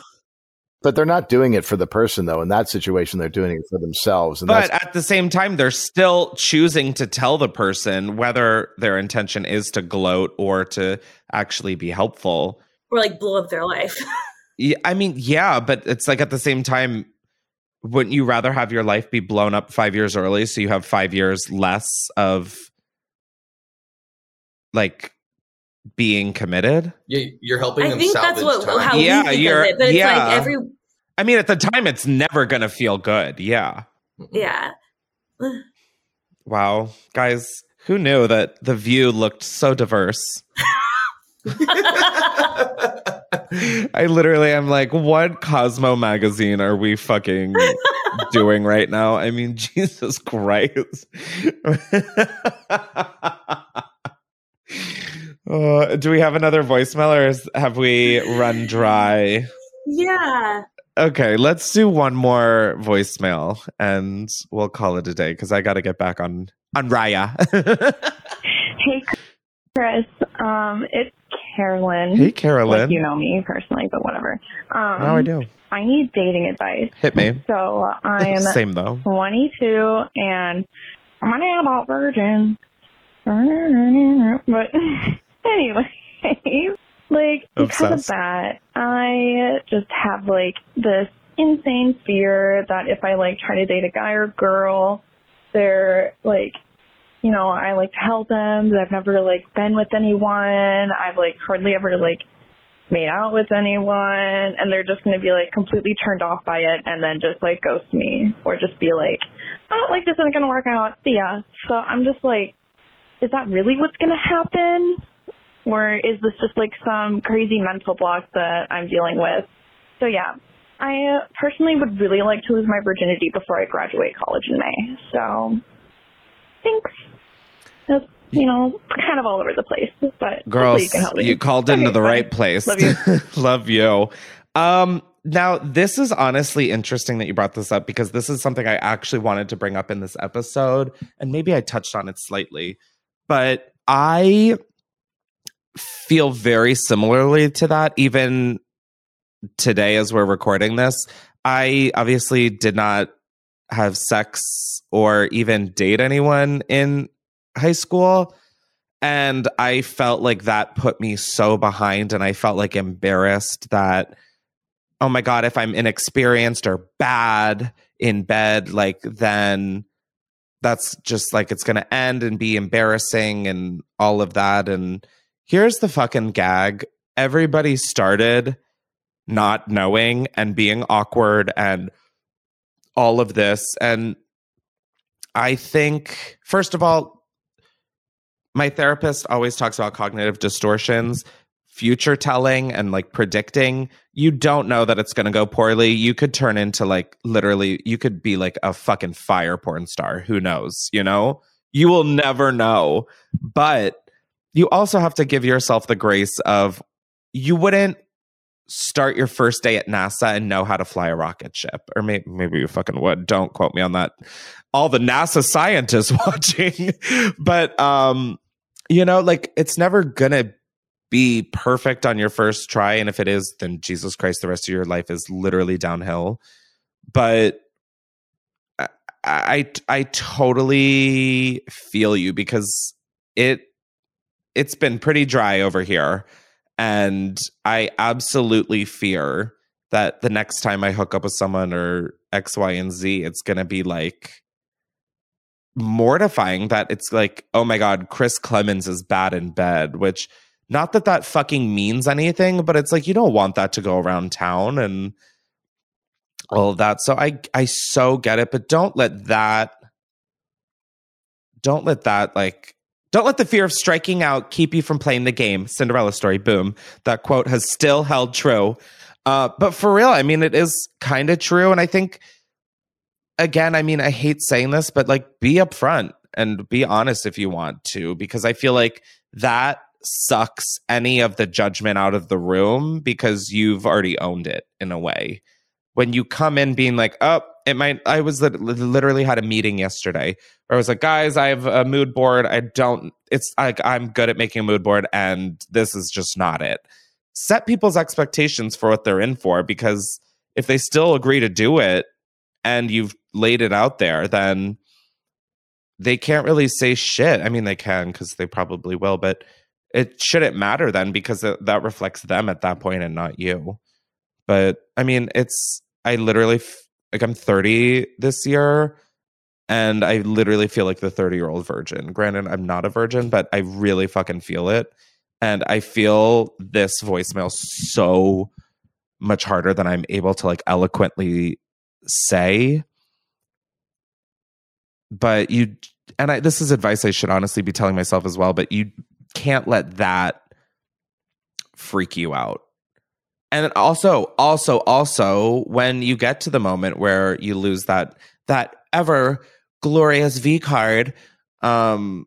But they're not doing it for the person though. In that situation, they're doing it for themselves. And but that's at the same time they're still choosing to tell the person whether their intention is to gloat or to actually be helpful Or like blow up their life. Yeah, I mean, yeah, but it's like at the same time, wouldn't you rather have your life be blown up five years early so you have five years less of like being committed? Yeah, you're helping I them think that's what time. how Yeah, we think you're- of it. But it's yeah. like every I mean, at the time, it's never going to feel good. Yeah. yeah. Wow. Guys, who knew that The View looked so diverse? I literally am like, what Cosmo magazine are we fucking doing right now? I mean, Jesus Christ. Uh, do we have another voicemail or is, have we run dry? Yeah. Okay, let's do one more voicemail and we'll call it a day because I got to get back on on Raya. Hey, Chris. Um, it's Carolyn. hey, Carolyn. Like you know me personally, but whatever. Um, Now I do. I need dating advice. Hit me. So I'm Same though. 22 and I'm an adult virgin. But anyway, like because of that, I just have like this insane fear that if I like try to date a guy or girl, they're like, you know, I like to help them. I've never like been with anyone. I've like hardly ever like made out with anyone and they're just going to be like completely turned off by it and then just like ghost me or just be like, oh, like this isn't going to work out. See ya. So I'm just like, is that really what's going to happen? Or is this just like some crazy mental block that I'm dealing with? So yeah, I uh, personally would really like to lose my virginity before I graduate college in May. So thanks. That's you know, kind of all over the place. But Girls, you can help me. you called into Okay, the bye. right place. Love you. Love you. Um, now, this is honestly interesting that you brought this up because this is something I actually wanted to bring up in this episode. And maybe I touched on it slightly, but I feel very similarly to that, even today as we're recording this. I obviously did not have sex or even date anyone in high school. And I felt like that put me so behind, and I felt like embarrassed that, oh my God, if I'm inexperienced or bad in bed, like then that's just like it's going to end and be embarrassing and all of that. And here's the fucking gag everybody started not knowing and being awkward and all of this. And I think, first of all, my therapist always talks about cognitive distortions, future telling, and like predicting. You don't know that it's going to go poorly. You could turn into like literally, you could be like a fucking fire porn star. Who knows? You know, you will never know. But you also have to give yourself the grace of you wouldn't start your first day at NASA and know how to fly a rocket ship. Or maybe, maybe you fucking would. Don't quote me on that. All the NASA scientists watching. but, um, you know, like it's never gonna be perfect on your first try. And if it is, then Jesus Christ, the rest of your life is literally downhill. But I, I, I totally feel you because it, it's been pretty dry over here. And I absolutely fear that the next time I hook up with someone or X, Y, and Z, it's going to be like mortifying that it's like, oh my God, Chris Klemens is bad in bed, which not that that fucking means anything, but it's like you don't want that to go around town and all of that. So I, I so get it, but don't let that, don't let that like, don't let the fear of striking out keep you from playing the game. Cinderella story, boom. That quote has still held true. Uh, but for real, I mean, it is kind of true. And I think, again, I mean, I hate saying this, but like be upfront and be honest if you want to, because I feel like that sucks any of the judgment out of the room because you've already owned it in a way. When you come in being like, oh, it might, I was literally had a meeting yesterday where I was like, guys, I have a mood board. I don't, it's like, I'm good at making a mood board and this is just not it. Set people's expectations for what they're in for because if they still agree to do it and you've laid it out there, then they can't really say shit. I mean, they can because they probably will, but it shouldn't matter then because that, reflects them at that point and not you. But I mean, it's, I literally, f- like, I'm 30 this year and I literally feel like the 30 year old virgin. Granted, I'm not a virgin, but I really fucking feel it. And I feel this voicemail so much harder than I'm able to like eloquently say. But you, and I, this is advice I should honestly be telling myself as well, but you can't let that freak you out. And also, also, also, when you get to the moment where you lose that, that ever glorious V card, um,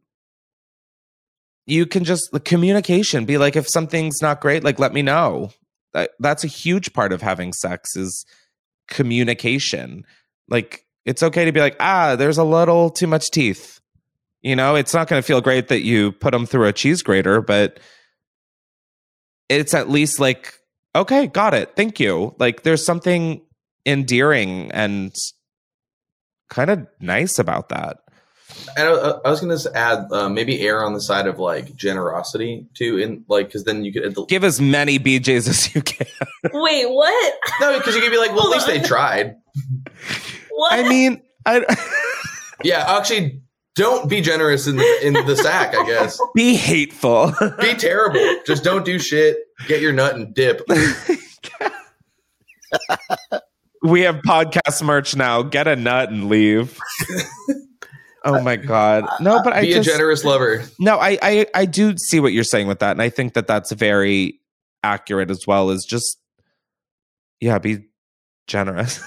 you can just the communication be like, if something's not great, like let me know. That, that's a huge part of having sex is communication. Like it's okay to be like, ah, there's a little too much teeth. You know, it's not going to feel great that you put them through a cheese grater, but it's at least like, okay, got it. Thank you. Like there's something endearing and kind of nice about that. And I, I was going to add uh, maybe err on the side of like generosity too, in like because then you could Give as many BJs as you can. Wait, what? no because you could be like, well, at Hold least they tried. What? I mean, I Yeah, actually, don't be generous in the, in the sack. I guess be hateful. be terrible. Just don't do shit. Get your nut and dip. we have podcast merch now. Get a nut and leave. oh my god. No, but I Be just a generous lover. No, I, I I do see what you're saying with that, and I think that that's very accurate as well. Is just yeah, be generous.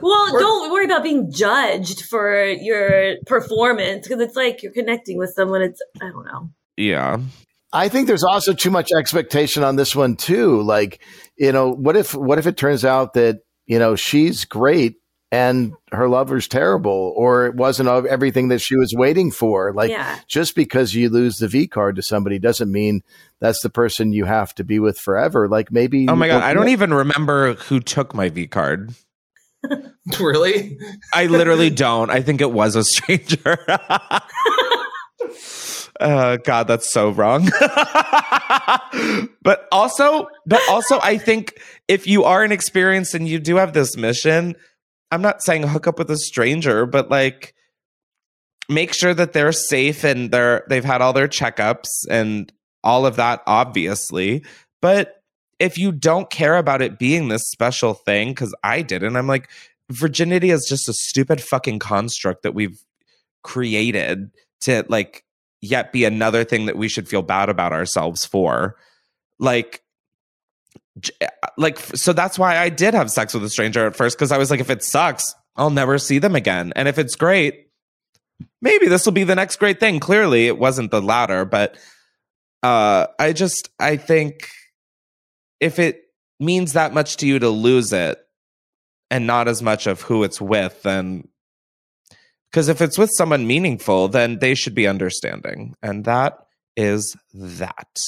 Well, don't worry about being judged for your performance because it's like you're connecting with someone. It's I don't know. Yeah. I think there's also too much expectation on this one too. Like, you know, what if what if it turns out that you know she's great and her lover's terrible, or it wasn't everything that she was waiting for? Like, Yeah. just because you lose the V card to somebody doesn't mean that's the person you have to be with forever. Like, maybe. Oh my god, I don't even remember who took my V card. really? I literally don't. I think it was a stranger. uh, God, that's so wrong. but also, but also, I think if you are inexperienced and you do have this mission, I'm not saying hook up with a stranger, but like make sure that they're safe and they're they've had all their checkups and all of that, obviously. But if you don't care about it being this special thing, because I didn't, I'm like, virginity is just a stupid fucking construct that we've created to like yet be another thing that we should feel bad about ourselves for. Like, like so that's why I did have sex with a stranger at first because I was like, if it sucks, I'll never see them again, and if it's great, maybe this will be the next great thing. Clearly, it wasn't the latter, but uh, I just I think if it means that much to you to lose it and not as much of who it's with, then because if it's with someone meaningful, then they should be understanding. And that is that.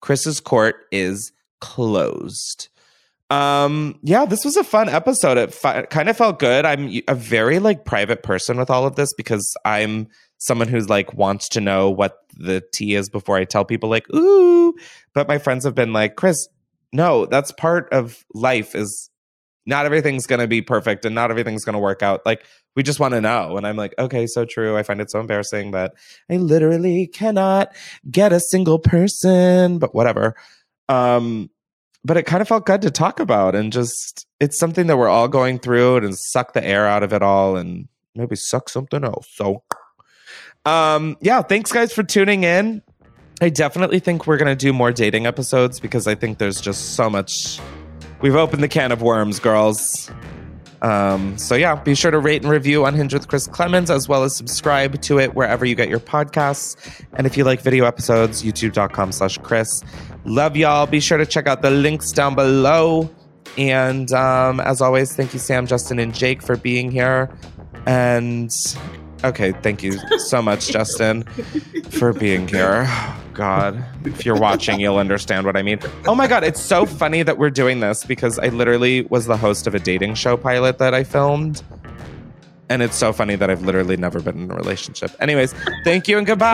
Chris's court is closed. Um, yeah, this was a fun episode. It fi- kind of felt good. I'm a very like private person with all of this because I'm someone who's like wants to know what the tea is before I tell people like, ooh. But my friends have been like, Chris, no, that's part of life is not everything's going to be perfect and not everything's going to work out. Like we just want to know. And I'm like, okay, so true. I find it so embarrassing that I literally cannot get a single person, but whatever. Um, but it kind of felt good to talk about and just it's something that we're all going through and suck the air out of it all and maybe suck something else. So um yeah, thanks guys for tuning in. I definitely think we're gonna do more dating episodes because I think there's just so much we've opened the can of worms, girls. Um, so yeah, be sure to rate and review Unhinged with Chris Klemens, as well as subscribe to it wherever you get your podcasts. And if you like video episodes, youtube.com slash Chris. Love y'all. Be sure to check out the links down below. And um, as always, thank you, Sam, Justin, and Jake for being here. And okay, thank you so much, Justin, for being here. God, if you're watching, you'll understand what I mean. Oh my God, it's so funny that we're doing this because I literally was the host of a dating show pilot that I filmed. And it's so funny that I've literally never been in a relationship. Anyways, thank you and goodbye.